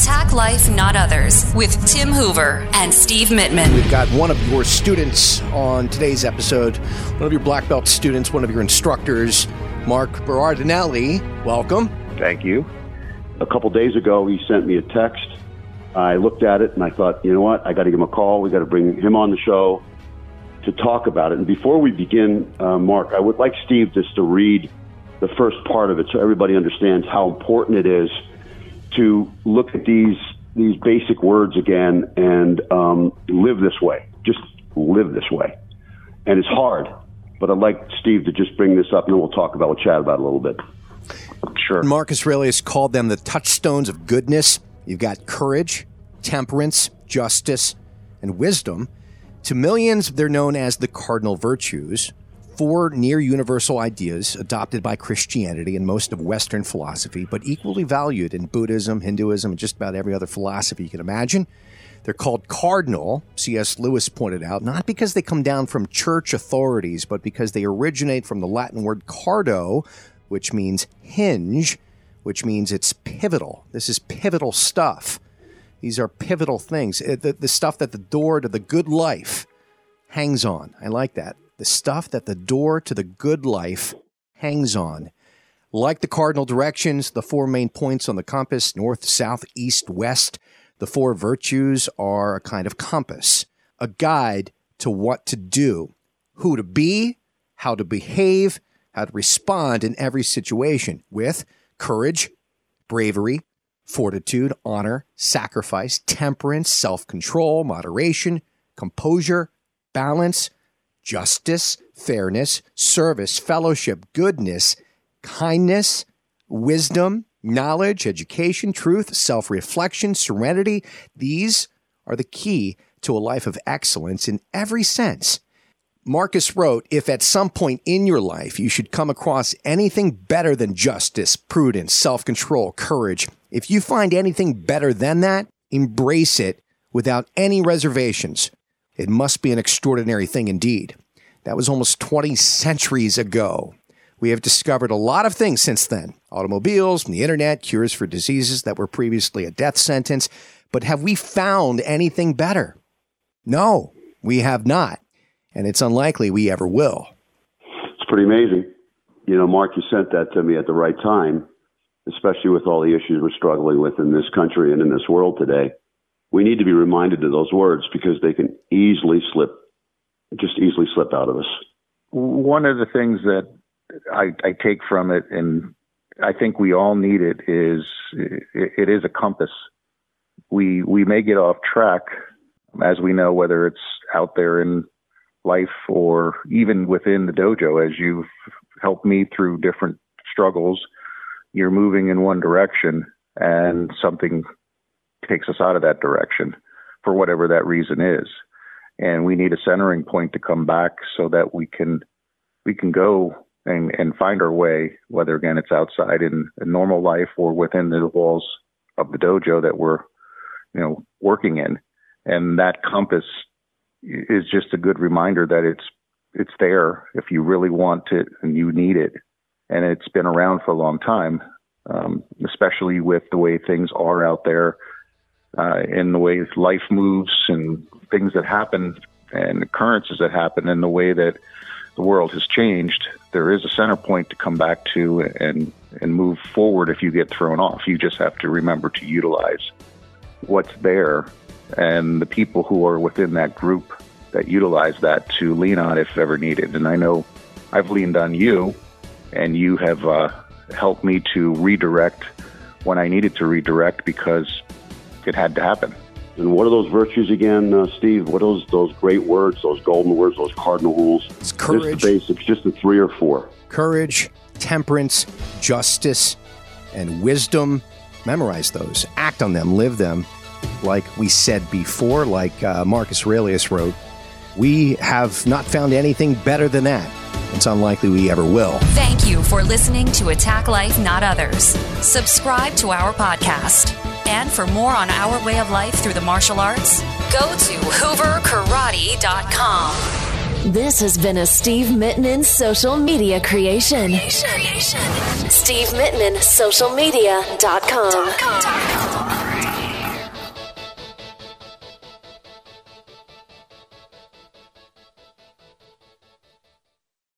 Attack Life, Not Others with Tim Hoover and Steve Mittman. We've got one of your students on today's episode, one of your black belt students, one of your instructors, Mark Berardinelli. Welcome. Thank you. A couple days ago, he sent me a text. I looked at it and I thought, you know what? I got to give him a call. We got to bring him on the show to talk about it. And before we begin, uh, Mark, I would like Steve just to read the first part of it so everybody understands how important it is to look at these these basic words again and um, live this way. Just live this way. And it's hard, but I'd like Steve to just bring this up, and then we'll talk about, we'll chat about it a little bit. Sure. Marcus Aurelius called them the touchstones of goodness. You've got courage, temperance, justice, and wisdom. To millions, they're known as the cardinal virtues four near universal ideas adopted by Christianity and most of Western philosophy, but equally valued in Buddhism, Hinduism, and just about every other philosophy you can imagine. They're called cardinal, C.S. Lewis pointed out, not because they come down from church authorities, but because they originate from the Latin word cardo, which means hinge, which means it's pivotal. This is pivotal stuff. These are pivotal things. Uh, the, the stuff that the door to the good life hangs on. I like that the stuff that the door to the good life hangs on. Like the cardinal directions, the four main points on the compass north, south, east, west the four virtues are a kind of compass, a guide to what to do, who to be, how to behave, how to respond in every situation with courage, bravery, fortitude, honor, sacrifice, temperance, self control, moderation, composure, balance, justice, fairness, service, fellowship, goodness, kindness, wisdom, knowledge, education, truth, self reflection, serenity. These are the key to a life of excellence in every sense. Marcus wrote, if at some point in your life you should come across anything better than justice, prudence, self control, courage, if you find anything better than that, embrace it without any reservations. It must be an extraordinary thing indeed. That was almost 20 centuries ago. We have discovered a lot of things since then automobiles, the internet, cures for diseases that were previously a death sentence. But have we found anything better? No, we have not. And it's unlikely we ever will. It's pretty amazing. You know, Mark, you sent that to me at the right time, especially with all the issues we're struggling with in this country and in this world today we need to be reminded of those words because they can easily slip, just easily slip out of us. One of the things that I, I take from it, and I think we all need it, is it, it is a compass. We we may get off track, as we know, whether it's out there in life or even within the dojo, as you've helped me through different struggles. You're moving in one direction, and something takes us out of that direction for whatever that reason is. And we need a centering point to come back so that we can we can go and, and find our way, whether again it's outside in normal life or within the walls of the dojo that we're, you know, working in. And that compass is just a good reminder that it's it's there if you really want it and you need it. And it's been around for a long time, um, especially with the way things are out there uh, in the way life moves and things that happen and occurrences that happen and the way that the world has changed, there is a center point to come back to and and move forward if you get thrown off. You just have to remember to utilize what's there and the people who are within that group that utilize that to lean on if ever needed. And I know I've leaned on you and you have uh, helped me to redirect when I needed to redirect because it had to happen. And what are those virtues again, uh, Steve? What are those those great words, those golden words, those cardinal rules? It's courage. Just the basics, just the three or four. Courage, temperance, justice, and wisdom. Memorize those. Act on them. Live them. Like we said before, like uh, Marcus Aurelius wrote, we have not found anything better than that. It's unlikely we ever will. Thank you for listening to Attack Life, Not Others. Subscribe to our podcast. And for more on our way of life through the martial arts, go to hooverkarate.com. This has been a Steve Mittman social media creation. Steve Mittman, socialmedia.com.